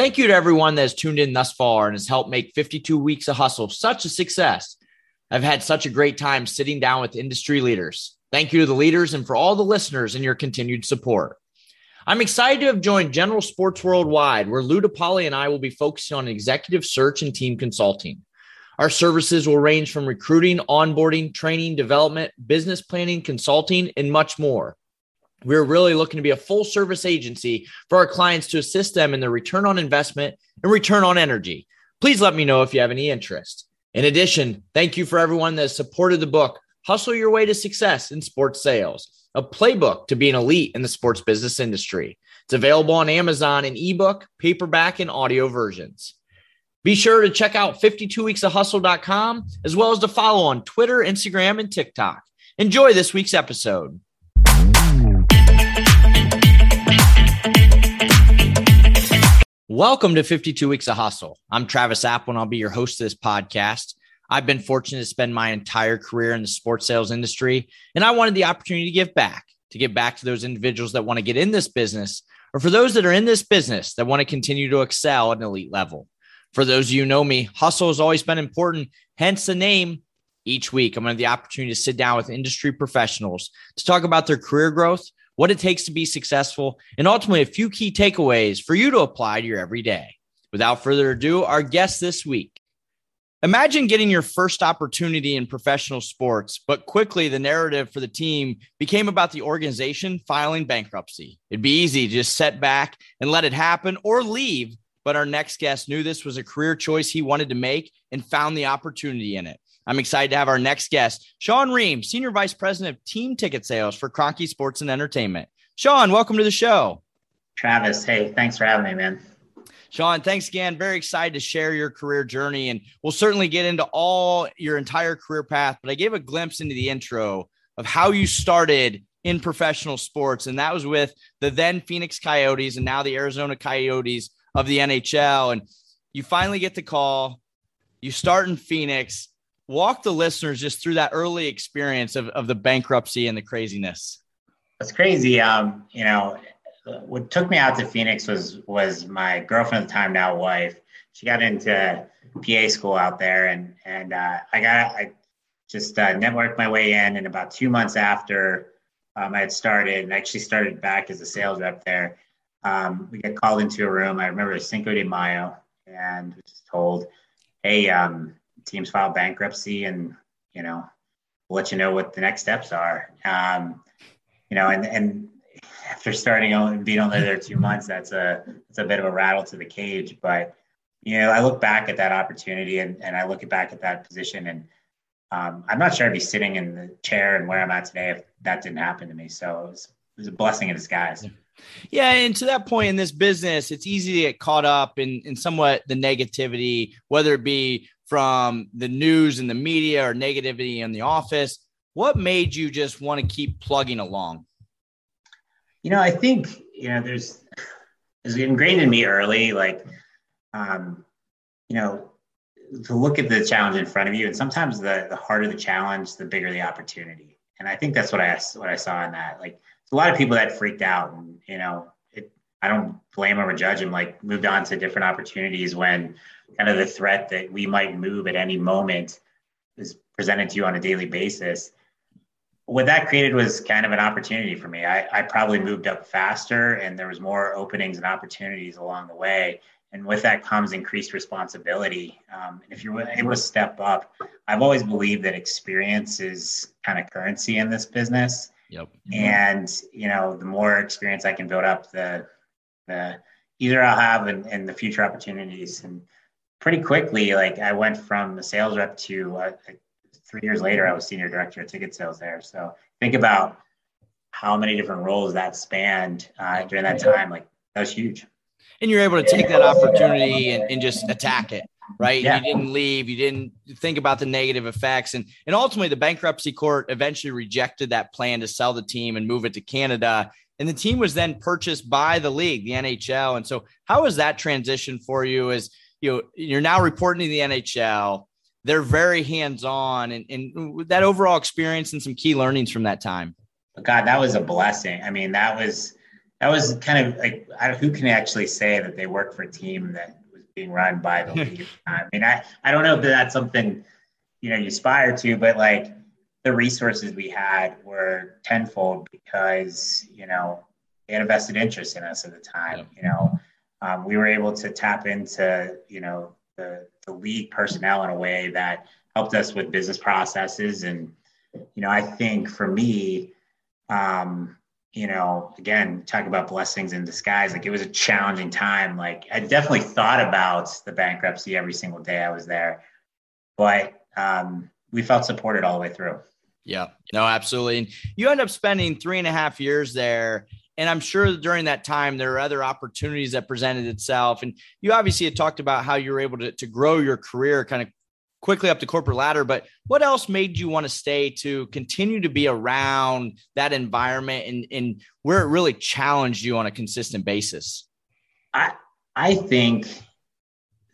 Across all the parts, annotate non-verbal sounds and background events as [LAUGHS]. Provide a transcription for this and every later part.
Thank you to everyone that has tuned in thus far and has helped make 52 weeks of hustle such a success. I've had such a great time sitting down with industry leaders. Thank you to the leaders and for all the listeners and your continued support. I'm excited to have joined General Sports Worldwide, where Lou DePaoli and I will be focusing on executive search and team consulting. Our services will range from recruiting, onboarding, training, development, business planning, consulting, and much more. We're really looking to be a full service agency for our clients to assist them in their return on investment and return on energy. Please let me know if you have any interest. In addition, thank you for everyone that supported the book, Hustle Your Way to Success in Sports Sales, a playbook to be an elite in the sports business industry. It's available on Amazon in ebook, paperback, and audio versions. Be sure to check out 52weeksofhustle.com as well as to follow on Twitter, Instagram, and TikTok. Enjoy this week's episode. Welcome to 52 Weeks of Hustle. I'm Travis Apple, and I'll be your host of this podcast. I've been fortunate to spend my entire career in the sports sales industry, and I wanted the opportunity to give back, to give back to those individuals that want to get in this business, or for those that are in this business that want to continue to excel at an elite level. For those of you who know me, hustle has always been important, hence the name. Each week, I'm going to have the opportunity to sit down with industry professionals to talk about their career growth, what it takes to be successful, and ultimately a few key takeaways for you to apply to your everyday. Without further ado, our guest this week. Imagine getting your first opportunity in professional sports, but quickly the narrative for the team became about the organization filing bankruptcy. It'd be easy to just set back and let it happen or leave. But our next guest knew this was a career choice he wanted to make and found the opportunity in it. I'm excited to have our next guest, Sean Ream, Senior Vice President of Team Ticket Sales for Kroenke Sports and Entertainment. Sean, welcome to the show. Travis, hey, thanks for having me, man. Sean, thanks again. Very excited to share your career journey, and we'll certainly get into all your entire career path. But I gave a glimpse into the intro of how you started in professional sports, and that was with the then Phoenix Coyotes and now the Arizona Coyotes of the NHL. And you finally get the call. You start in Phoenix walk the listeners just through that early experience of, of the bankruptcy and the craziness. That's crazy. Um, you know, what took me out to Phoenix was was my girlfriend at the time, now wife. She got into PA school out there, and and uh, I got I just uh, networked my way in. And about two months after um, I had started, and actually started back as a sales rep there, um, we got called into a room. I remember Cinco de Mayo, and was told, "Hey, um, teams file bankruptcy and you know we'll let you know what the next steps are. Um, you know and and after starting on being only there two months that's a it's a bit of a rattle to the cage. But you know i look back at that opportunity and, and i look back at that position and um, i'm not sure i'd be sitting in the chair and where i'm at today if that didn't happen to me. So it was, it was a blessing in disguise. Yeah, and to that point in this business, it's easy to get caught up in in somewhat the negativity, whether it be from the news and the media or negativity in the office. What made you just want to keep plugging along? You know, I think, you know, there's, it's ingrained in me early, like, um, you know, to look at the challenge in front of you. And sometimes the, the harder the challenge, the bigger the opportunity. And I think that's what I, what I saw in that. Like, a lot of people that freaked out and, you know, it, I don't blame them or judge them, like moved on to different opportunities when kind of the threat that we might move at any moment is presented to you on a daily basis. What that created was kind of an opportunity for me. I, I probably moved up faster and there was more openings and opportunities along the way. And with that comes increased responsibility. Um, if you're able to step up, I've always believed that experience is kind of currency in this business. Yep. And you know, the more experience I can build up, the the either I'll have in, in the future opportunities. And pretty quickly, like I went from a sales rep to uh, three years later, I was senior director of ticket sales there. So think about how many different roles that spanned uh, during that time. Like that was huge. And you're able to take that opportunity and, and just attack it, right? Yeah. You didn't leave. You didn't think about the negative effects. And, and ultimately, the bankruptcy court eventually rejected that plan to sell the team and move it to Canada. And the team was then purchased by the league, the NHL. And so, how was that transition for you as you know, you're now reporting to the NHL. They're very hands on, and, and that overall experience and some key learnings from that time. God, that was a blessing. I mean, that was, that was kind of like I, who can actually say that they work for a team that was being run by the [LAUGHS] league? I mean, I I don't know if that's something you know you aspire to, but like the resources we had were tenfold because you know they had a vested interest in us at the time. You know, um, we were able to tap into you know the the league personnel in a way that helped us with business processes and you know I think for me. Um, you know, again, talk about blessings in disguise. Like it was a challenging time. Like I definitely thought about the bankruptcy every single day I was there, but um, we felt supported all the way through. Yeah, no, absolutely. And you end up spending three and a half years there. And I'm sure during that time, there are other opportunities that presented itself. And you obviously had talked about how you were able to, to grow your career kind of quickly up the corporate ladder. But what else made you want to stay to continue to be around that environment and, and where it really challenged you on a consistent basis? I, I think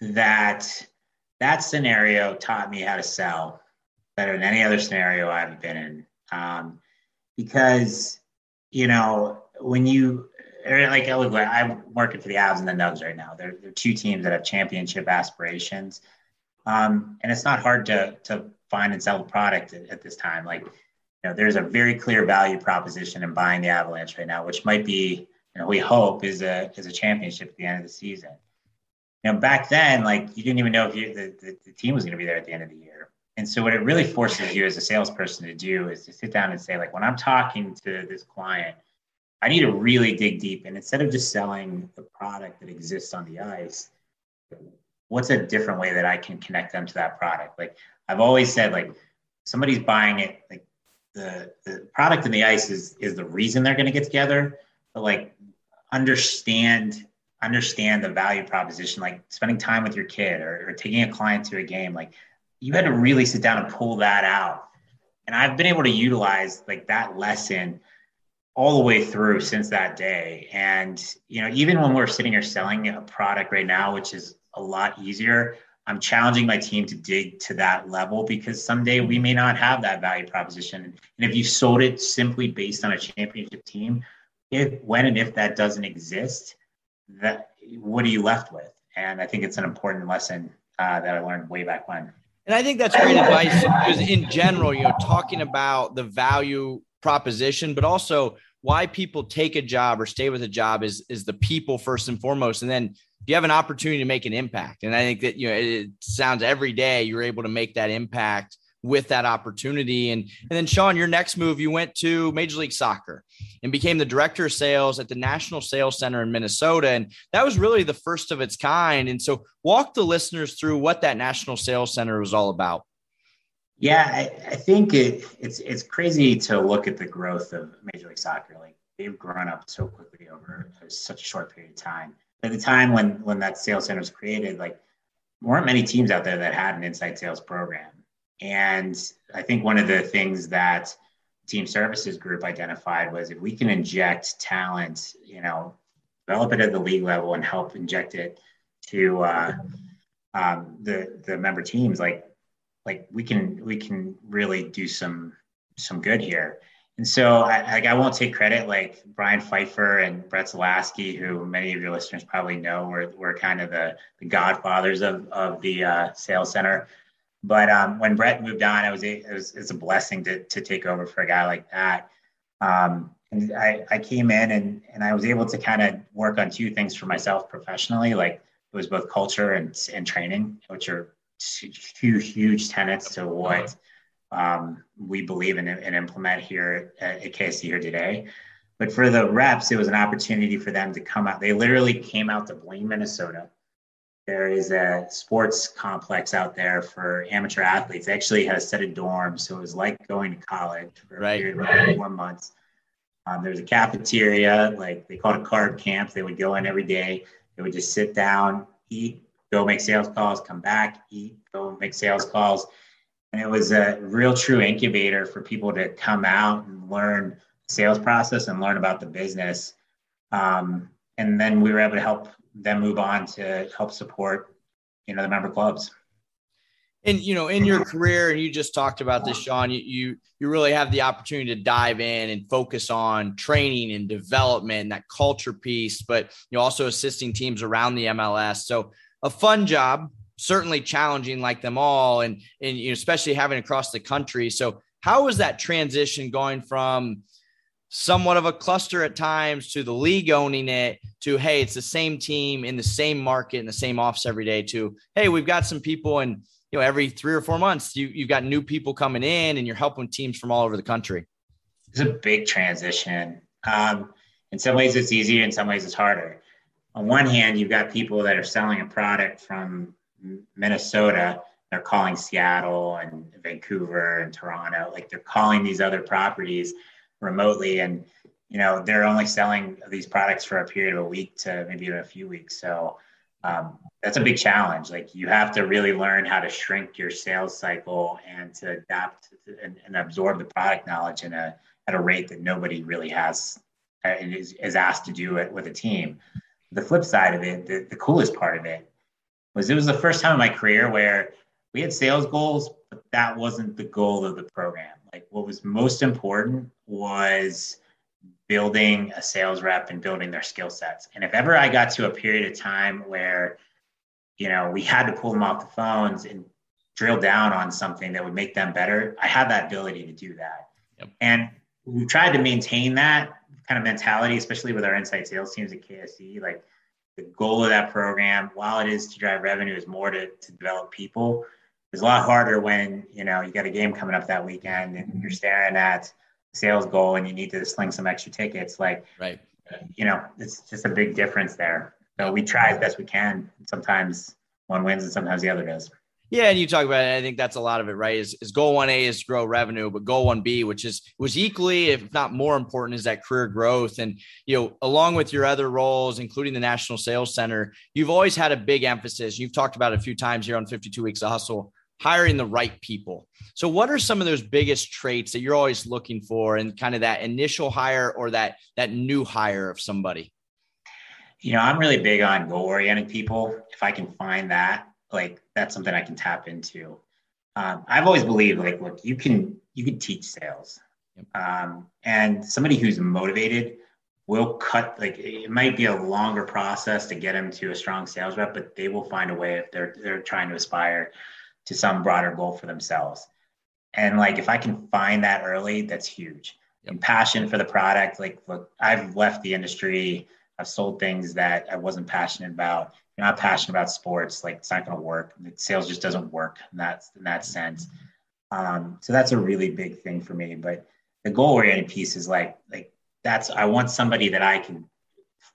that that scenario taught me how to sell better than any other scenario I've been in. Um, because, you know, when you, like, I'm working for the Avs and the Nugs right now. They're, they're two teams that have championship aspirations. Um, and it's not hard to, to find and sell a product at, at this time. Like, you know, there's a very clear value proposition in buying the Avalanche right now, which might be, you know, we hope is a, is a championship at the end of the season. You know, back then, like you didn't even know if you, the, the, the team was going to be there at the end of the year. And so what it really forces you as a salesperson to do is to sit down and say, like, when I'm talking to this client, I need to really dig deep. And instead of just selling the product that exists on the ice, what's a different way that I can connect them to that product? Like I've always said, like somebody's buying it, like the the product in the ice is is the reason they're going to get together. But like understand understand the value proposition, like spending time with your kid or, or taking a client to a game, like you had to really sit down and pull that out. And I've been able to utilize like that lesson all the way through since that day. And, you know, even when we're sitting here selling a product right now, which is a lot easier, I'm challenging my team to dig to that level because someday we may not have that value proposition. And if you sold it simply based on a championship team, if when and if that doesn't exist, that what are you left with? And I think it's an important lesson uh, that I learned way back when. And I think that's great advice because, in general, you know, talking about the value proposition, but also why people take a job or stay with a job is is the people first and foremost, and then you have an opportunity to make an impact. And I think that you know it sounds every day you're able to make that impact with that opportunity. And and then Sean, your next move, you went to Major League Soccer and became the director of sales at the National Sales Center in Minnesota. And that was really the first of its kind. And so walk the listeners through what that National Sales Center was all about. Yeah, I, I think it, it's it's crazy to look at the growth of Major League Soccer. Like they've grown up so quickly over such a short period of time. At the time when when that sales center was created, like weren't many teams out there that had an inside sales program. And I think one of the things that team services group identified was if we can inject talent, you know, develop it at the league level and help inject it to uh, um, the the member teams, like like we can we can really do some some good here. And so I, like I won't take credit like Brian Pfeiffer and Brett Zalaski, who many of your listeners probably know were, were kind of the, the godfathers of, of the uh, sales center. But um, when Brett moved on, it was a, it was, it was a blessing to, to take over for a guy like that. Um, and I, I came in and, and I was able to kind of work on two things for myself professionally. Like it was both culture and, and training, which are two huge tenets to what um, we believe in and implement here at, at KSE here today. But for the reps, it was an opportunity for them to come out. They literally came out to Blaine, Minnesota there is a sports complex out there for amateur athletes. They actually had a set of dorms, so it was like going to college for right. a period of right. four months. Um, there was a cafeteria, like they called it carb camp. They would go in every day. They would just sit down, eat, go make sales calls, come back, eat, go make sales calls. And it was a real true incubator for people to come out and learn sales process and learn about the business. Um, and then we were able to help them move on to help support you know the member clubs And you know, in your career, and you just talked about this, Sean, you, you you really have the opportunity to dive in and focus on training and development, and that culture piece, but you know, also assisting teams around the MLS. So a fun job, certainly challenging like them all, and and you know, especially having across the country. So how was that transition going from somewhat of a cluster at times to the league owning it to hey it's the same team in the same market in the same office every day to hey we've got some people and you know every three or four months you, you've got new people coming in and you're helping teams from all over the country? It's a big transition. Um, in some ways it's easier in some ways it's harder on one hand you've got people that are selling a product from minnesota. They're calling seattle and vancouver and toronto. Like they're calling these other properties remotely and you know they're only selling these products for a period of a week to maybe a few weeks. So um, that's a big challenge. Like you have to really learn how to shrink your sales cycle and to adapt and, and absorb the product knowledge in a at a rate that nobody really has uh, is, is asked to do it with a team the flip side of it the, the coolest part of it was it was the first time in my career where we had sales goals but that wasn't the goal of the program like what was most important was building a sales rep and building their skill sets. And if ever I got to a period of time where, you know, we had to pull them off the phones and drill down on something that would make them better, I had that ability to do that. Yep. And we tried to maintain that kind of mentality, especially with our inside sales teams at KSE. Like the goal of that program, while it is to drive revenue, is more to, to develop people it's a lot harder when you know you got a game coming up that weekend and you're mm-hmm. staring at sales goal and you need to sling some extra tickets. Like, right, you know, it's just a big difference there. So we try as best we can. Sometimes one wins and sometimes the other does. Yeah, and you talk about it. I think that's a lot of it, right? Is, is goal one A is grow revenue, but goal one B, which is was equally, if not more important, is that career growth. And you know, along with your other roles, including the National Sales Center, you've always had a big emphasis. You've talked about a few times here on 52 Weeks of Hustle, hiring the right people. So, what are some of those biggest traits that you're always looking for and kind of that initial hire or that that new hire of somebody? You know, I'm really big on goal oriented people. If I can find that like that's something I can tap into. Um, I've always believed like, look, you can you can teach sales, um, and somebody who's motivated will cut like it might be a longer process to get them to a strong sales rep, but they will find a way if they're they're trying to aspire to some broader goal for themselves. And like if I can find that early, that's huge. Yep. And passion for the product, like look, I've left the industry. I've sold things that I wasn't passionate about you're not passionate about sports, like it's not going to work. Sales just doesn't work in that in that sense. Um, so that's a really big thing for me. But the goal oriented piece is like like that's I want somebody that I can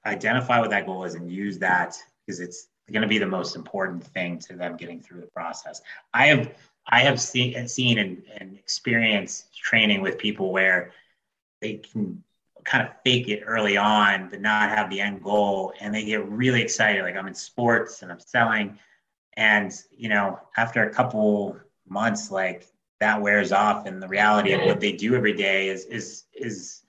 identify what that goal is and use that because it's going to be the most important thing to them getting through the process. I have I have seen seen and, and experienced training with people where they can kind of fake it early on, but not have the end goal. And they get really excited. Like I'm in sports and I'm selling. And, you know, after a couple months, like that wears off. And the reality of what they do every day is, is, is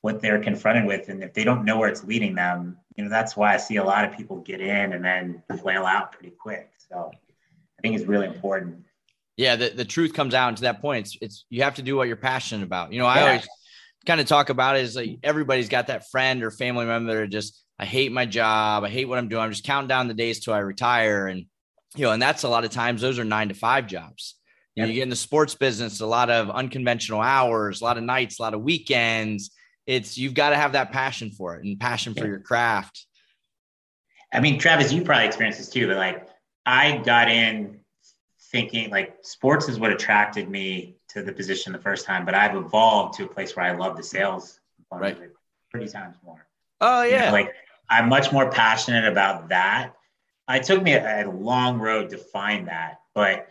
what they're confronted with. And if they don't know where it's leading them, you know, that's why I see a lot of people get in and then flail out pretty quick. So I think it's really important. Yeah, the, the truth comes out and to that point. It's, it's you have to do what you're passionate about. You know, I always kind of talk about is like everybody's got that friend or family member that are just, I hate my job. I hate what I'm doing. I'm just counting down the days till I retire. And, you know, and that's a lot of times those are nine to five jobs. You, know, you get in the sports business, a lot of unconventional hours, a lot of nights, a lot of weekends. It's you've got to have that passion for it and passion for your craft. I mean, Travis, you probably experienced this too, but like I got in thinking like sports is what attracted me to the position the first time, but I've evolved to a place where I love the sales right. thirty times more. Oh yeah, you know, like I'm much more passionate about that. It took me a, a long road to find that, but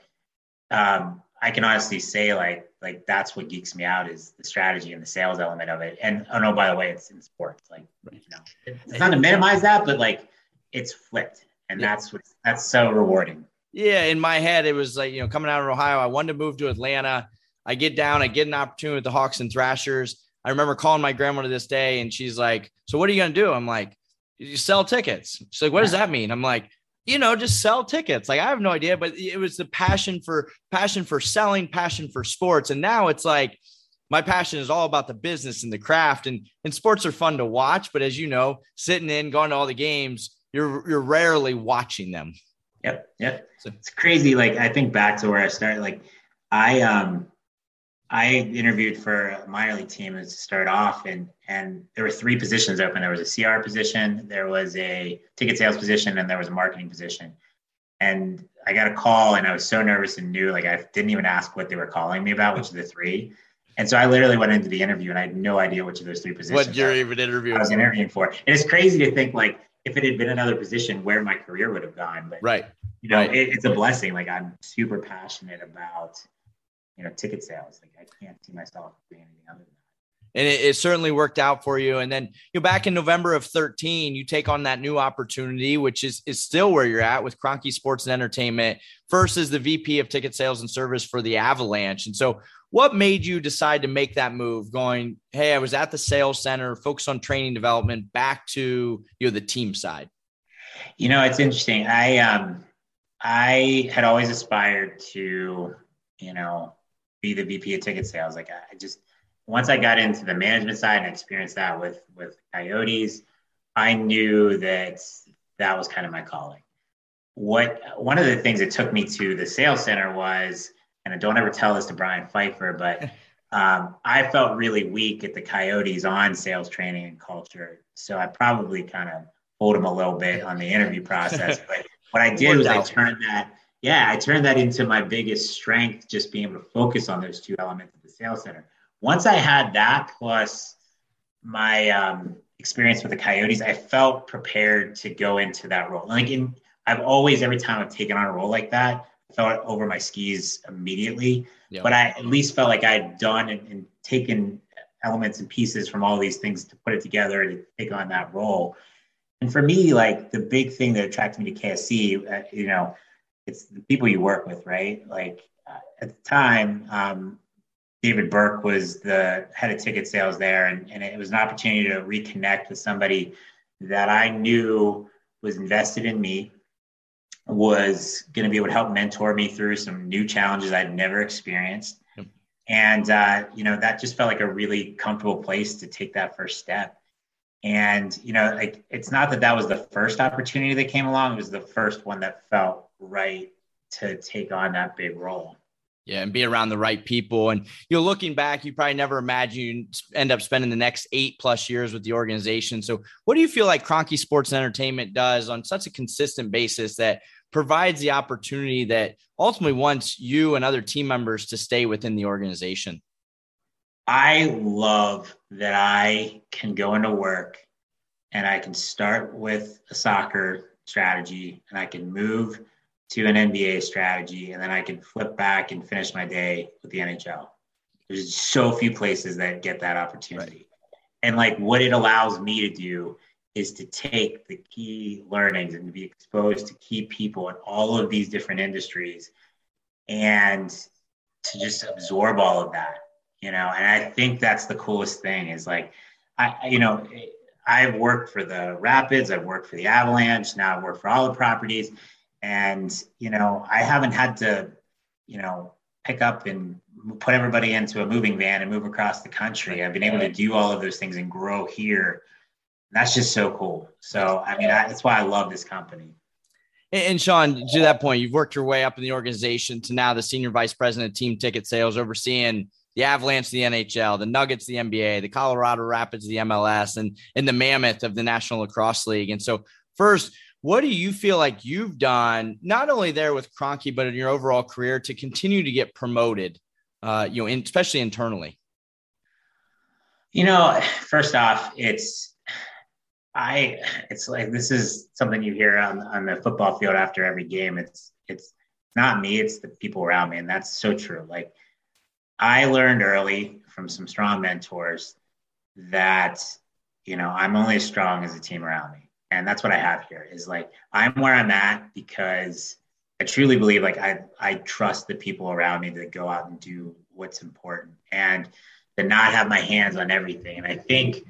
um, I can honestly say like like that's what geeks me out is the strategy and the sales element of it. And oh no, by the way, it's in sports. Like you know, it's not to minimize that, but like it's flipped, and yeah. that's what that's so rewarding. Yeah, in my head, it was like you know coming out of Ohio, I wanted to move to Atlanta. I get down, I get an opportunity with the Hawks and Thrashers. I remember calling my grandma to this day, and she's like, "So what are you gonna do?" I'm like, "You sell tickets." She's like, "What does that mean?" I'm like, you know, just sell tickets. Like I have no idea, but it was the passion for passion for selling, passion for sports. And now it's like my passion is all about the business and the craft. And and sports are fun to watch, but as you know, sitting in, going to all the games, you're you're rarely watching them. Yep. Yep. So, it's crazy. Like I think back to where I started. Like I um I interviewed for a minor league team to start off, and and there were three positions open. There was a CR position, there was a ticket sales position, and there was a marketing position. And I got a call, and I was so nervous and new, like I didn't even ask what they were calling me about, which of the three. And so I literally went into the interview, and I had no idea which of those three positions. What you're even interviewing? I was interviewing for. And it's crazy to think like if it had been another position, where my career would have gone. But right, you know, right. It, it's a blessing. Like I'm super passionate about you know ticket sales. Like I can't see myself doing anything other than that. And it, it, certainly worked out for you. And then you know, back in November of 13, you take on that new opportunity, which is is still where you're at with Kroenke Sports and Entertainment. First as the VP of Ticket Sales and Service for the Avalanche. And so, what made you decide to make that move? Going, hey, I was at the sales center, focused on training development, back to you know the team side. You know, it's interesting. I um, I had always aspired to, you know, be the VP of ticket sales. Like I just once I got into the management side and experienced that with with Coyotes, I knew that that was kind of my calling. What one of the things that took me to the sales center was, and I don't ever tell this to Brian Pfeiffer, but [LAUGHS] um, I felt really weak at the Coyotes on sales training and culture. So I probably kind of hold him a little bit on the interview process. [LAUGHS] But what I did was I turned that yeah, I turned that into my biggest strength, just being able to focus on those two elements of the sales center. Once I had that plus my um, experience with the Coyotes, I felt prepared to go into that role. Like in, I've always, every time I've taken on a role like that, I felt over my skis immediately. Yep. But I at least felt like I'd done and, and taken elements and pieces from all these things to put it together to take on that role. And for me, like the big thing that attracted me to KSE, uh, you know, it's the people you work with, right? Like uh, at the time, um, David Burke was the head of ticket sales there, and, and it was an opportunity to reconnect with somebody that I knew was invested in me, was going to be able to help mentor me through some new challenges I'd never experienced. Yep. And, uh, you know, that just felt like a really comfortable place to take that first step. And, you know, like it's not that that was the first opportunity that came along, it was the first one that felt right to take on that big role. Yeah, and be around the right people. And you know, looking back, you probably never imagined you end up spending the next eight plus years with the organization. So, what do you feel like Kroenke Sports and Entertainment does on such a consistent basis that provides the opportunity that ultimately wants you and other team members to stay within the organization? I love that I can go into work and I can start with a soccer strategy and I can move to an NBA strategy, and then I can flip back and finish my day with the NHL. There's so few places that get that opportunity. Right. And like what it allows me to do is to take the key learnings and to be exposed to key people in all of these different industries and to just absorb all of that, you know. And I think that's the coolest thing is like, I, you know, I've worked for the Rapids, I've worked for the Avalanche, now I work for all the properties and, you know, I haven't had to, you know, pick up and put everybody into a moving van and move across the country. I've been able to do all of those things and grow here. That's just so cool. So, I mean, I, that's why I love this company. And Sean, to that point, you've worked your way up in the organization to now the senior vice president of team ticket sales, overseeing the Avalanche, the NHL, the Nuggets, the NBA, the Colorado Rapids, the MLS, and and the Mammoth of the National Lacrosse League. And so, first, what do you feel like you've done, not only there with Kroenke, but in your overall career to continue to get promoted, uh, you know, in, especially internally? You know, first off, it's I it's like this is something you hear on, on the football field after every game. It's it's not me, it's the people around me. And that's so true. Like I learned early from some strong mentors that, you know, I'm only as strong as the team around me and that's what I have here is like I'm where I'm at because I truly believe like I I trust the people around me to go out and do what's important and to not have my hands on everything. And I think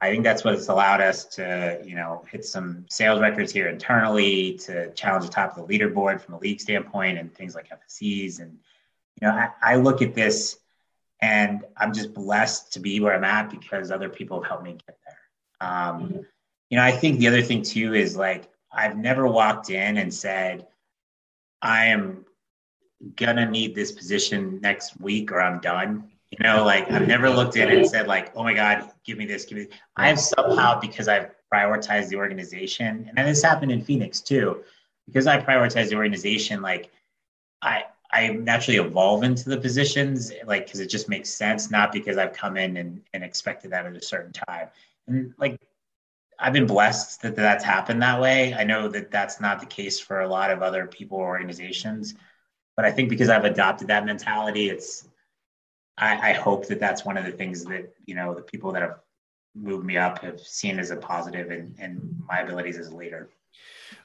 I think that's what it's allowed us to, you know, hit some sales records here internally, to challenge the top of the leaderboard from a league standpoint, and things like FSEs. And you know, I, I look at this, and I'm just blessed to be where I'm at because other people have helped me get there. Um, mm-hmm. You know, I think the other thing too is like I've never walked in and said, I am gonna need this position next week or I'm done. You know, like I've never looked in and said like, oh my God, give me this, give me. I have somehow because I've prioritized the organization, and this happened in Phoenix too, because I prioritize the organization. Like, I I naturally evolve into the positions, like because it just makes sense, not because I've come in and, and expected that at a certain time. And like, I've been blessed that that's happened that way. I know that that's not the case for a lot of other people or organizations, but I think because I've adopted that mentality, it's I, I hope that that's one of the things that you know the people that have moved me up have seen as a positive and, and my abilities as a leader.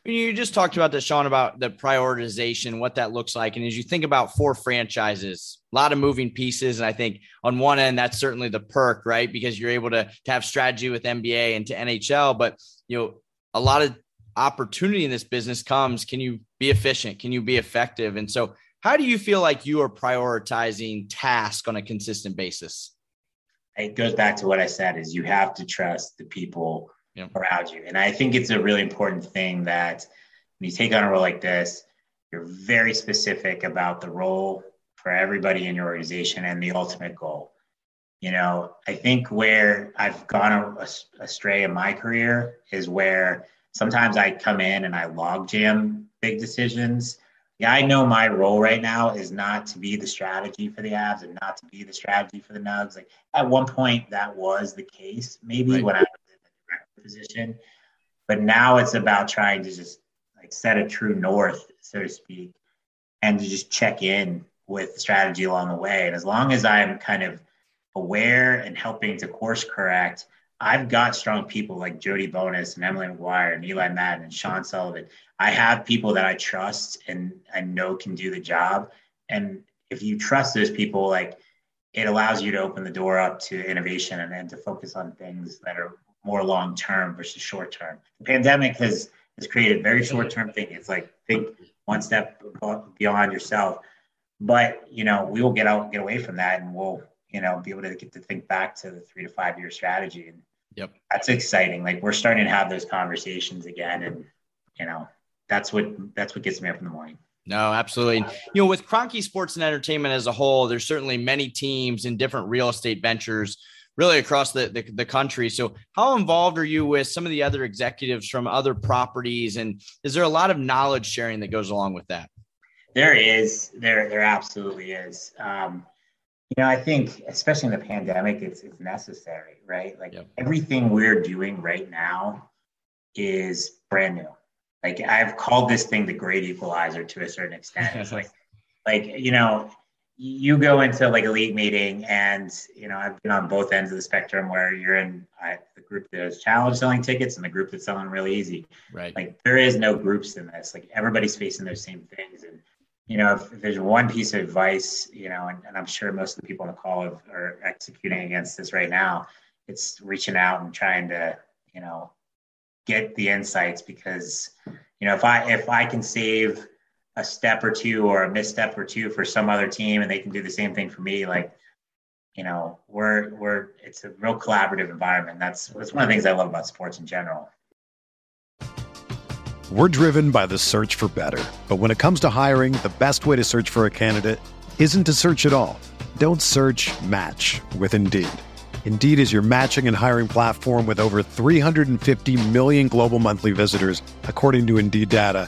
You just talked about this, Sean, about the prioritization, what that looks like. And as you think about four franchises, a lot of moving pieces. And I think on one end, that's certainly the perk, right? Because you're able to, to have strategy with NBA and to NHL. But, you know, a lot of opportunity in this business comes can you be efficient? Can you be effective? And so, how do you feel like you are prioritizing tasks on a consistent basis? It goes back to what I said is you have to trust the people yep. around you. And I think it's a really important thing that when you take on a role like this, you're very specific about the role for everybody in your organization and the ultimate goal. You know, I think where I've gone astray in my career is where sometimes I come in and I log jam big decisions yeah, I know my role right now is not to be the strategy for the Avs and not to be the strategy for the Nugs. Like at one point, that was the case, maybe right. when I was in the director position, but now it's about trying to just like set a true north, so to speak, and to just check in with strategy along the way. And as long as I'm kind of aware and helping to course correct, I've got strong people like Jody Bonus and Emily McGuire and Eli Madden and Sean Sullivan. I have people that I trust and I know can do the job. And if you trust those people, like it allows you to open the door up to innovation and then to focus on things that are more long term versus short term. The pandemic has has created very short term thinking. It's like think one step beyond yourself. But you know, we will get out, get away from that, and we'll you know be able to get to think back to the three to five year strategy. And yep, that's exciting. Like we're starting to have those conversations again, and you know, that's what that's what gets me up in the morning. No, absolutely. You know, with Kroenke Sports and Entertainment as a whole, there's certainly many teams in different real estate ventures really across the, the, the, country. So how involved are you with some of the other executives from other properties? And is there a lot of knowledge sharing that goes along with that? There is, there, there absolutely is. Um, you know, I think especially in the pandemic, it's, it's necessary, right? Like yep. everything we're doing right now is brand new like I've called this thing the great equalizer to a certain extent. It's [LAUGHS] like, like you know, you go into like a league meeting, and you know, I've been on both ends of the spectrum where you're in I, the group that's challenge selling tickets and the group that's selling really easy. Right. Like there is no groups in this. Like everybody's facing those same things, and you know, if, if there's one piece of advice, you know, and, and I'm sure most of the people on the call have, are executing against this right now, it's reaching out and trying to, you know, get the insights because you know if I if I can save a step or two or a misstep or two for some other team and they can do the same thing for me like you know we're we're it's a real collaborative environment that's that's one of the things I love about sports in general. We're driven by the search for better. But when it comes to hiring, the best way to search for a candidate isn't to search at all. Don't search, match with Indeed. Indeed is your matching and hiring platform with over 350 million global monthly visitors, according to Indeed data,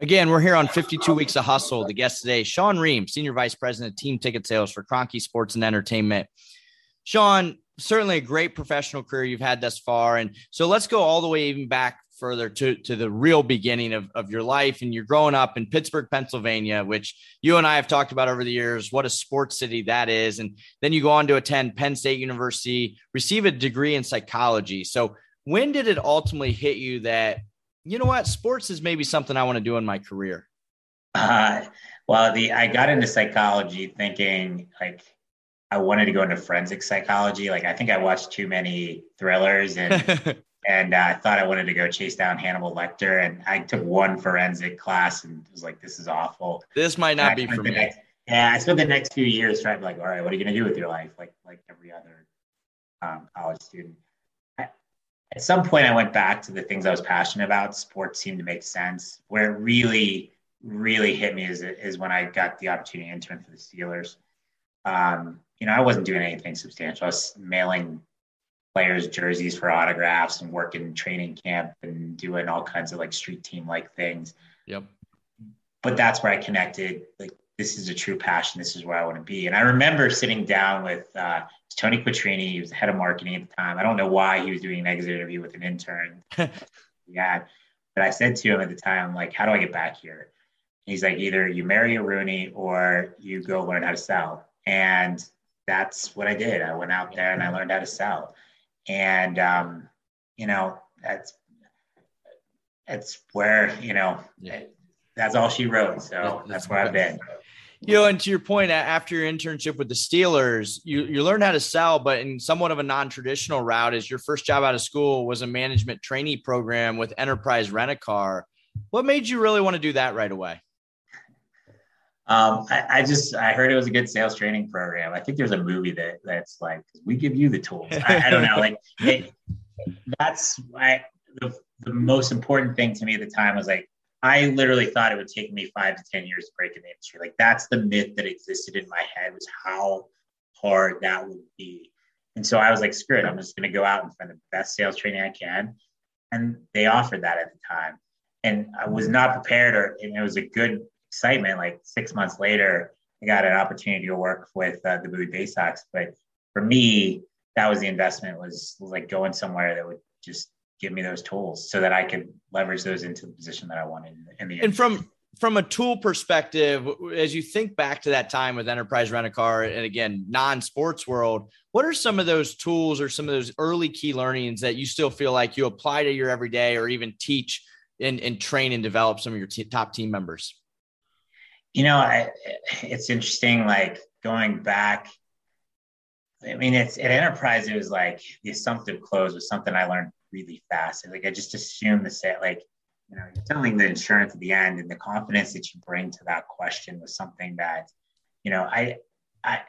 Again, we're here on 52 Weeks of Hustle. The guest today, Sean Ream, Senior Vice President of Team Ticket Sales for Kroenke Sports and Entertainment. Sean, certainly a great professional career you've had thus far. And so let's go all the way even back further to, to the real beginning of, of your life. And you're growing up in Pittsburgh, Pennsylvania, which you and I have talked about over the years, what a sports city that is. And then you go on to attend Penn State University, receive a degree in psychology. So when did it ultimately hit you that, you know what, sports is maybe something I want to do in my career? Uh, well, the I got into psychology thinking like I wanted to go into forensic psychology. Like I think I watched too many thrillers and [LAUGHS] and uh, I thought I wanted to go chase down Hannibal Lecter. And I took one forensic class and was like, this is awful. This might not be for me. Next, yeah, I spent the next few years trying to be like, all right, what are you going to do with your life? Like like every other um, college student. At some point, I went back to the things I was passionate about. Sports seemed to make sense. Where it really, really hit me is, is when I got the opportunity to intern for the Steelers. Um, you know, I wasn't doing anything substantial. I was mailing players jerseys for autographs and working training camp and doing all kinds of like street team like things. Yep. But that's where I connected. Like, this is a true passion. This is where I want to be. And I remember sitting down with uh, Tony Quatrini. He was the head of marketing at the time. I don't know why he was doing an exit interview with an intern. [LAUGHS] yeah. But I said to him at the time, like, how do I get back here? He's like, either you marry a Rooney or you go learn how to sell. And that's what I did. I went out there and I learned how to sell. And, um, you know, that's, that's where, you know, yeah. that's all she wrote. So that's where I've been. You know, and to your point, after your internship with the Steelers, you, you learned how to sell, but in somewhat of a non-traditional route is your first job out of school was a management trainee program with Enterprise Rent a Car. What made you really want to do that right away? Um, I, I, just I heard it was a good sales training program. I think there's a movie that that's like we give you the tools. I, I don't know, like it, that's I, the the most important thing to me at the time was like I literally thought it would take me five to ten years to break in the industry. Like that's the myth that existed in my head was how hard that would be. And so I was like, screw it, I'm just gonna go out and find the best sales training I can. And they offered that at the time. And I was not prepared or and it was a good excitement. Like six months later, I got an opportunity to work with uh, the Bowie Baysox. But for me, that was the investment was like going somewhere that would just give me those tools so that I could leverage those into the position that I wanted in the. And from from a tool perspective, as you think back to that time with Enterprise Rent a Car and again non-sports world, what are some of those tools or some of those early key learnings that you still feel like you apply to your everyday or even teach and, and train and develop some of your t- top team members? You know, I, it's interesting, like going back. I mean, it's at Enterprise, it was like the assumptive close was something I learned really fast. And like I just assumed the set, like, you know, you're telling the insurance at the end and the confidence that you bring to that question was something that, you know, I, I,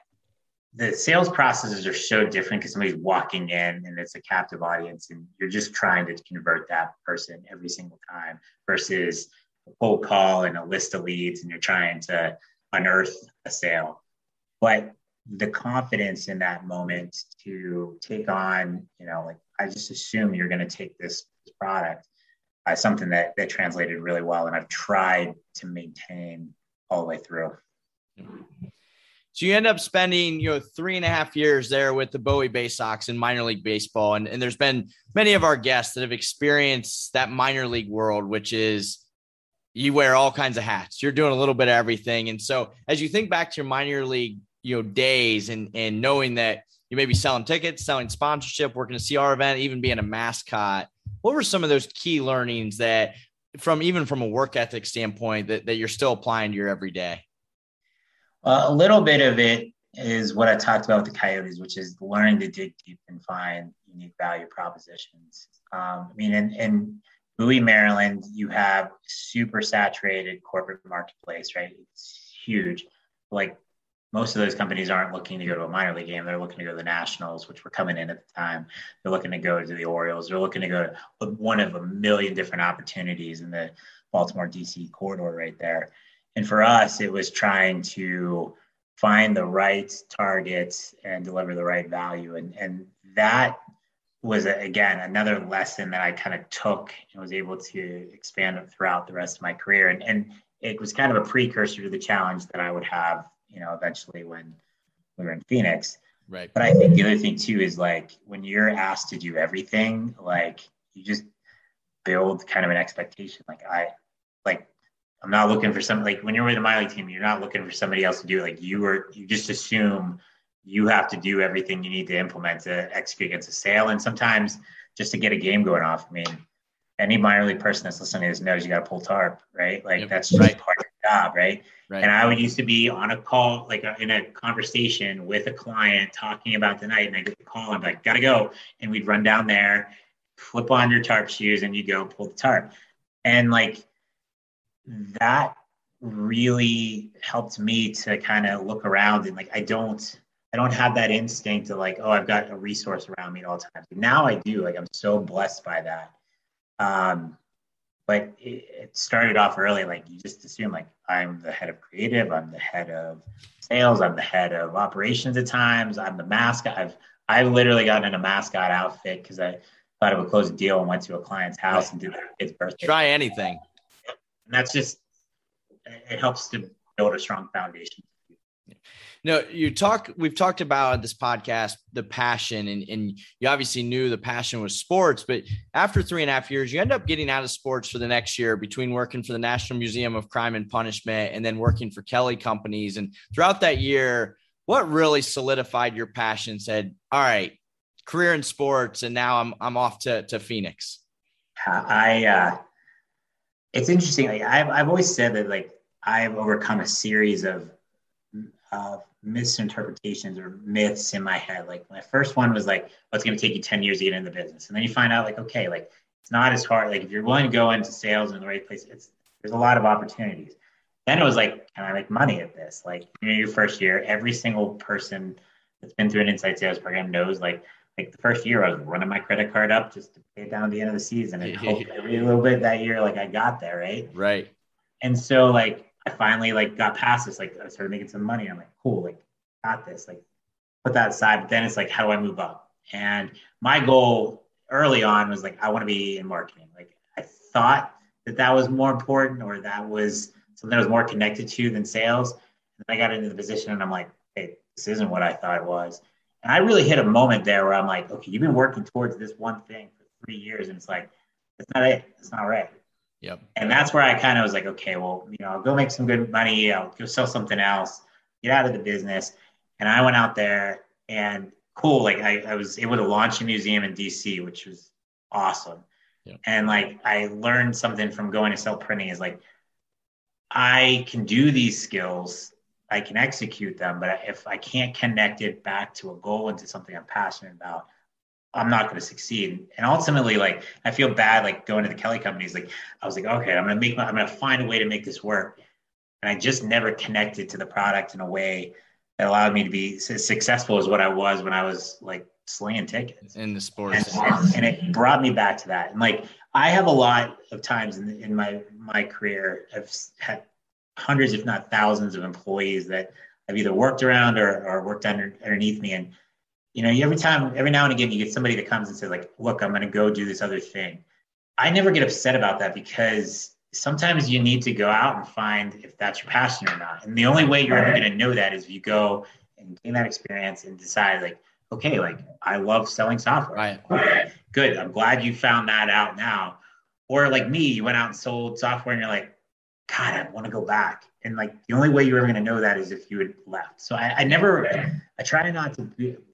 the sales processes are so different because somebody's walking in and it's a captive audience and you're just trying to convert that person every single time versus a cold call and a list of leads and you're trying to unearth a sale. But the confidence in that moment to take on, you know, like I just assume you're going to take this, this product uh, something that that translated really well, and I've tried to maintain all the way through. So you end up spending, you know, three and a half years there with the Bowie Baysox in minor league baseball. And, and there's been many of our guests that have experienced that minor league world, which is you wear all kinds of hats. You're doing a little bit of everything. And so as you think back to your minor league, you know, days and and knowing that you may be selling tickets, selling sponsorship, working a CR event, even being a mascot, what were some of those key learnings that from even from a work ethic standpoint that, that you're still applying to your everyday? A little bit of it is what I talked about with the Coyotes, which is learning to dig deep and find unique value propositions. Um, I mean, in, in Bowie, Maryland, you have super saturated corporate marketplace, right? It's huge. Like most of those companies aren't looking to go to a minor league game. They're looking to go to the Nationals, which were coming in at the time. They're looking to go to the Orioles. They're looking to go to one of a million different opportunities in the Baltimore DC corridor right there. And for us, it was trying to find the right targets and deliver the right value. And, and that was, again, another lesson that I kind of took and was able to expand throughout the rest of my career. And, and it was kind of a precursor to the challenge that I would have, you know, eventually when we were in Phoenix. Right. But I think the other thing too is like when you're asked to do everything, like you just build kind of an expectation. Like I, like I'm not looking for some like when you're with a minor league team, you're not looking for somebody else to do it. Like you are, you just assume you have to do everything you need to implement to execute against a sale. And sometimes just to get a game going off. I mean, any minor league person that's listening to this knows you got to pull tarp, right? Like yep. that's just right. part of job, right? right? And I would used to be on a call, like a, in a conversation with a client talking about the night, and I get the call, I'm like, gotta go, and we'd run down there, flip on your tarp shoes, and you go pull the tarp, and like that really helped me to kind of look around and like I don't I don't have that instinct of like, oh, I've got a resource around me at all times. Now I do. Like I'm so blessed by that. Um, but it, it, started off early, like you just assume like I'm the head of creative, I'm the head of sales, I'm the head of operations at times, I'm the mascot. I've I've literally gotten in a mascot outfit because I thought I would close a deal and went to a client's house and did their kid's birthday. Try anything. And that's just it helps to build a strong foundation. No, you talk. We've talked about this podcast, the passion, and, and you obviously knew the passion was sports. But after three and a half years, you end up getting out of sports for the next year between working for the National Museum of Crime and Punishment and then working for Kelly Companies. And throughout that year, what really solidified your passion? Said, "All right, career in sports, and now I'm I'm off to to Phoenix." I uh, it's interesting. Like I've I've always said that like I've overcome a series of of misinterpretations or myths in my head. Like my first one was like, oh, it's going to take you 10 years to get into the business. And then you find out like, okay, like it's not as hard. Like if you're willing to go into sales in the right place, it's, there's a lot of opportunities. Then it was like, can I make money at this? Like in your first year, every single person that's been through an inside sales program knows like, like the first year I was running my credit card up just to pay it down at the end of the season and [LAUGHS] hope every little bit that year, like I got there. Right. Right. And so like, I finally like got past this. Like I started making some money. I'm like, cool, like got this. Like put that aside. But then it's like, how do I move up? And my goal early on was like, I want to be in marketing. Like I thought that that was more important or that was something I was more connected to than sales. And I got into the position and I'm like, hey, this isn't what I thought it was. And I really hit a moment there where I'm like, okay, you've been working towards this one thing for three years, and it's like, it's not it. It's not right. Yep. And that's where I kind of was like, okay, well, you know, I'll go make some good money. I'll go sell something else, get out of the business. And I went out there and cool. Like I, I was able to launch a museum in DC, which was awesome. Yep. And like I learned something from going to sell printing is like I can do these skills, I can execute them, but if I can't connect it back to a goal into something I'm passionate about, I'm not going to succeed. And ultimately, like I feel bad, like going to the Kelly companies. Like I was like, okay, I'm going to make, my, I'm going to find a way to make this work. And I just never connected to the product in a way that allowed me to be as successful as what I was when I was like slinging tickets in the sports. And, and, it brought me back to that. And like I have a lot of times in, in my my career, I've had hundreds, if not thousands, of employees that I've either worked around or, or worked under, underneath me. And you know, every time, every now and again, you get somebody that comes and says, like, look, I'm going to go do this other thing. I never get upset about that because sometimes you need to go out and find if that's your passion or not. And the only way you're ever going to know that is if you go and gain that experience and decide, like, okay, like, I love selling software. Right. Okay, [LAUGHS] good. I'm glad you found that out now. Or like me, you went out and sold software and you're like, God, I want to go back. And like the only way you're ever going to know that is if you had left. So I, I never, I try not to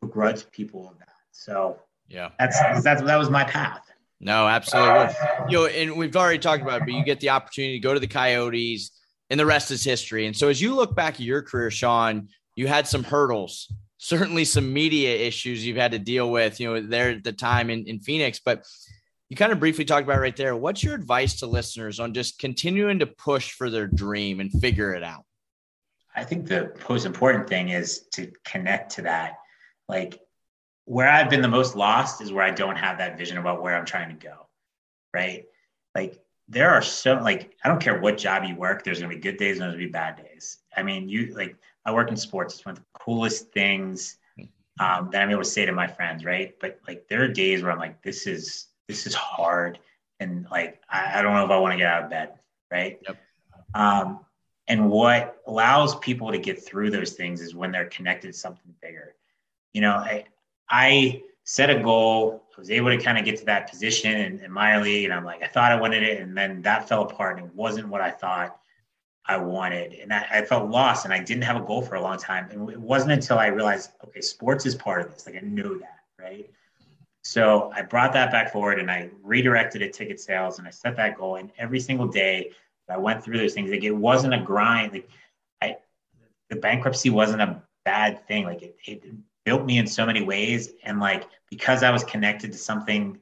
begrudge people that. So yeah, that's that's that was my path. No, absolutely. You know, and we've already talked about it, but you get the opportunity to go to the Coyotes, and the rest is history. And so, as you look back at your career, Sean, you had some hurdles, certainly some media issues you've had to deal with. You know, there at the time in, in Phoenix, but you kind of briefly talked about right there. What's your advice to listeners on just continuing to push for their dream and figure it out? I think the most important thing is to connect to that. Like where I've been the most lost is where I don't have that vision about where I'm trying to go. Right. Like there are so like I don't care what job you work, there's gonna be good days and there's gonna be bad days. I mean, you like I work in sports, it's one of the coolest things um, that I'm able to say to my friends, right? But like there are days where I'm like, this is this is hard and like I, I don't know if I want to get out of bed, right? Yep. Um, and what allows people to get through those things is when they're connected to something bigger. You know, I I set a goal. I was able to kind of get to that position in, in minor league, and I'm like, I thought I wanted it, and then that fell apart, and it wasn't what I thought I wanted, and I, I felt lost, and I didn't have a goal for a long time. And it wasn't until I realized, okay, sports is part of this. Like I know that, right? So I brought that back forward, and I redirected it ticket sales, and I set that goal. And every single day I went through those things, like it wasn't a grind. Like I, the bankruptcy wasn't a bad thing. Like it, it built me in so many ways. And like, because I was connected to something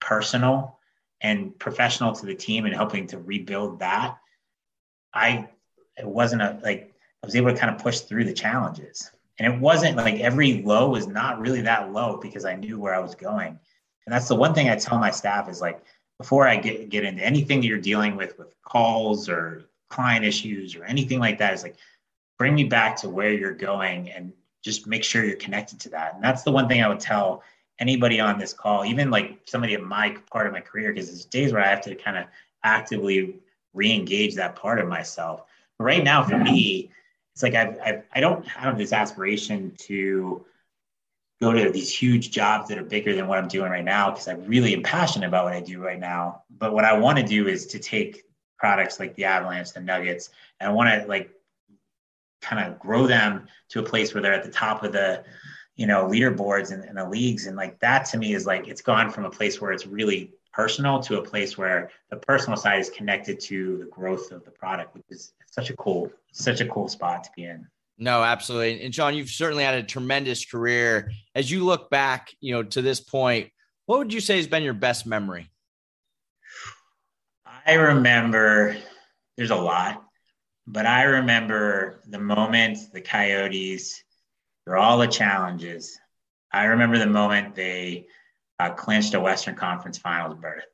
personal and professional to the team and helping to rebuild that, I, it wasn't a, like, I was able to kind of push through the challenges. And it wasn't like every low was not really that low because I knew where I was going. And that's the one thing I tell my staff is like, before I get, get into anything that you're dealing with, with calls or client issues or anything like that, is like, bring me back to where you're going and just make sure you're connected to that. And that's the one thing I would tell anybody on this call, even like somebody at my part of my career, because there's days where I have to kind of actively re-engage that part of myself. But right now, for me, it's like I've, I've I don't have this aspiration to go to these huge jobs that are bigger than what I'm doing right now because I really am passionate about what I do right now. But what I want to do is to take products like the Avalanche, the Nuggets, and I want to like kind of grow them to a place where they're at the top of the you know leaderboards and, and the leagues and like that to me is like it's gone from a place where it's really personal to a place where the personal side is connected to the growth of the product which is such a cool such a cool spot to be in. No absolutely. And sean you've certainly had a tremendous career. As you look back you know to this point what would you say has been your best memory? I remember there's a lot but I remember the moment the Coyotes, through all the challenges, I remember the moment they uh, clinched a Western Conference Finals berth.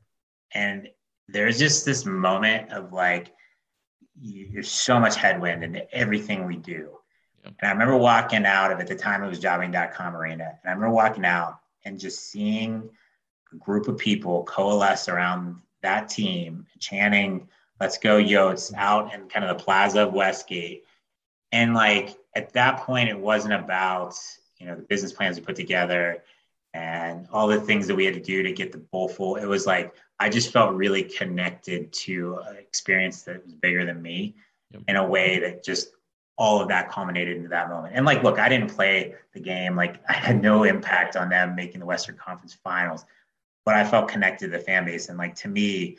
And there's just this moment of like, you, there's so much headwind in everything we do. And I remember walking out of at the time it was Jobing.com arena. And I remember walking out and just seeing a group of people coalesce around that team, chanting let's go Yotes out in kind of the plaza of Westgate. And like at that point, it wasn't about, you know, the business plans we put together and all the things that we had to do to get the bowl full. It was like, I just felt really connected to an experience that was bigger than me yep. in a way that just all of that culminated into that moment. And like, look, I didn't play the game. Like [LAUGHS] I had no impact on them making the Western Conference finals, but I felt connected to the fan base. And like, to me,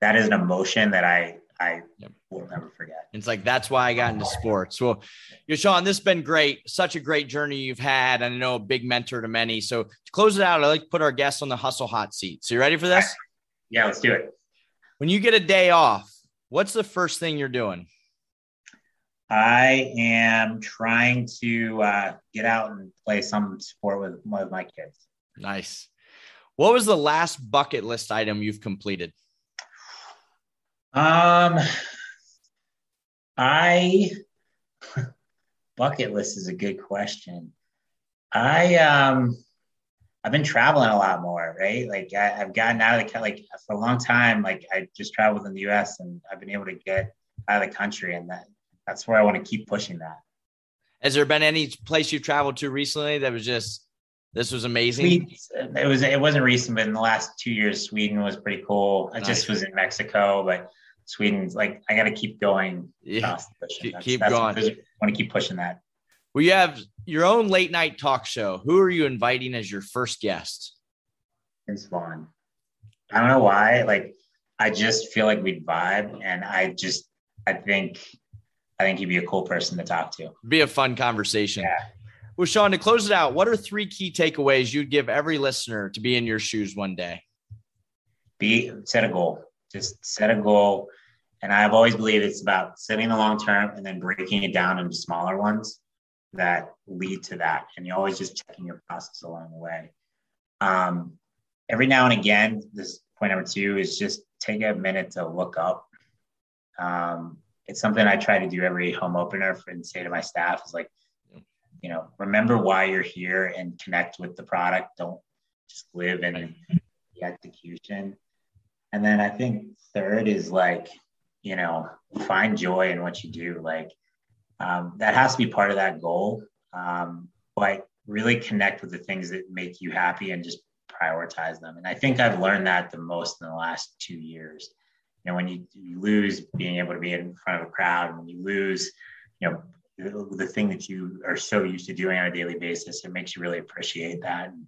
that is an emotion that I I yep. will never forget. It's like that's why I got into sports. Well, you Sean, this has been great. Such a great journey you've had. And I know a big mentor to many. So to close it out, I like to put our guests on the hustle hot seat. So you ready for this? Yeah, let's do it. When you get a day off, what's the first thing you're doing? I am trying to uh, get out and play some sport with one of my kids. Nice. What was the last bucket list item you've completed? Um, I [LAUGHS] bucket list is a good question. I um, I've been traveling a lot more, right? Like I, have gotten out of the like for a long time. Like I just traveled in the U.S. and I've been able to get out of the country, and that that's where I want to keep pushing that. Has there been any place you've traveled to recently that was just this was amazing? Sweden, it was it wasn't recent, but in the last two years, Sweden was pretty cool. I nice. just was in Mexico, but Sweden's like I got to keep going. Yeah, keep, keep that's, going. I want to keep pushing that. Well, you have your own late night talk show. Who are you inviting as your first guest? Vince Vaughn. I don't know why. Like, I just feel like we'd vibe, and I just, I think, I think he'd be a cool person to talk to. Be a fun conversation. Yeah. Well, Sean, to close it out, what are three key takeaways you'd give every listener to be in your shoes one day? Be set a goal. Just set a goal And I've always believed it's about setting the long term and then breaking it down into smaller ones that lead to that. And you're always just checking your process along the way. Um, every now and again, this point number two is just take a minute to look up. Um, it's something I try to do every home opener and say to my staff is like, you know, remember why you're here and connect with the product. Don't just live in the execution. And then I think third is like, you know, find joy in what you do. Like um, that has to be part of that goal. Um, but really connect with the things that make you happy and just prioritize them. And I think I've learned that the most in the last two years. You know, when you, you lose being able to be in front of a crowd, when you lose, you know, the, the thing that you are so used to doing on a daily basis, it makes you really appreciate that. And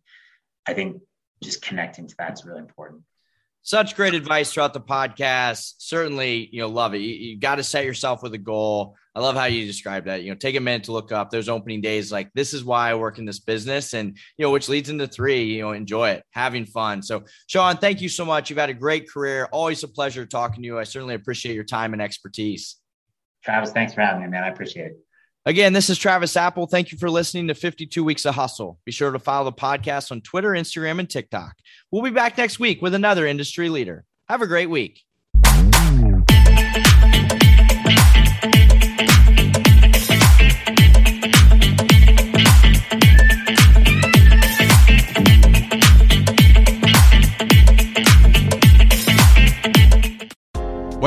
I think just connecting to that's really important such great advice throughout the podcast. Certainly, you know, love it. You, you got to set yourself with a goal. I love how you describe that. You know, take a minute to look up those opening days. Like this is why I work in this business, and you know, which leads into three. You know, enjoy it, having fun. So, Sean, thank you so much. You've had a great career. Always a pleasure talking to you. I certainly appreciate your time and expertise. Travis, thanks for having me, man. I appreciate it. Again, this is Travis Apple. Thank you for listening to 52 Weeks of Hustle. Be sure to follow the podcast on Twitter, Instagram, and TikTok. We'll be back next week with another industry leader. Have a great week.